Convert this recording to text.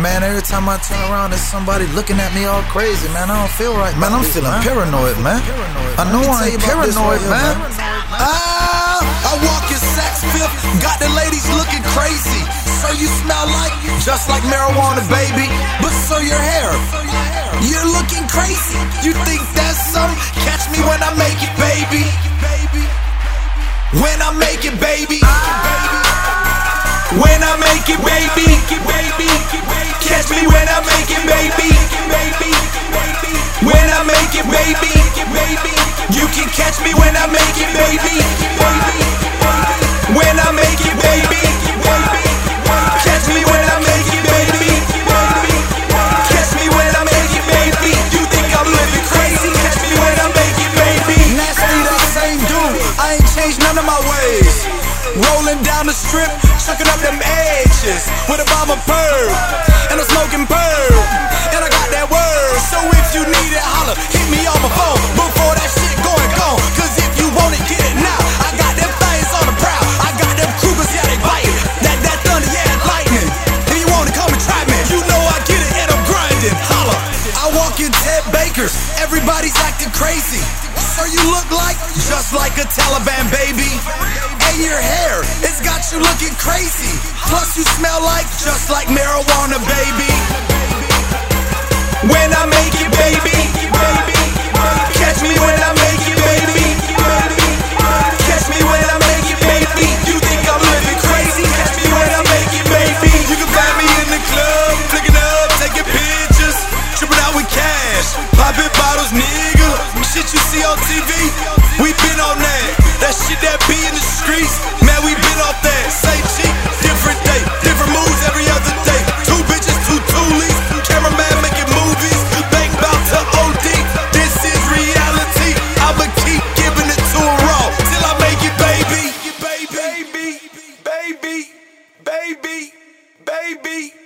Man, every time I turn around, there's somebody looking at me all crazy, man. I don't feel right. Man, I'm feeling paranoid, man. I know I ain't paranoid, man. Ah, I walk in Saks Fifth, got the ladies looking crazy. So you smell like, just like marijuana, baby. But so your hair, you're looking crazy. You think that's some? Catch me when I make it, baby. When I make it, baby. When I make it, baby. Catch me when I make it, baby. When I make it, baby. You can catch me when I make it, baby. When I make it, baby. Catch me when I make it, baby. Catch me when I make it, baby. You think I'm living crazy? Catch me when I make it, baby. Nasty, that same dude. I ain't changed none of my ways. Rolling down the strip, chucking up them with a bomb of perp and a smoking perp. And I got that word, so if you need it, holler, hit me on my phone before that shit going gone. Cause if you want it, get it now. I got them things on the prowl. I got them Cougars, yeah, they biting. That that thunder, yeah, lightning. If you want to come and try me, you know I get it and I'm grinding. Holla. I walk in Ted Baker's, everybody's acting crazy. So you look like just like a Taliban baby. Your hair, it's got you looking crazy. Plus you smell like just like marijuana, baby. When I make streets, man, we been off that. Same cheap, different day, different moves every other day. Two bitches, two toolies, cameraman making movies, bank bout to OD. This is reality. I'ma keep giving it to 'em raw till I make it, baby. Baby, baby, baby, baby, baby.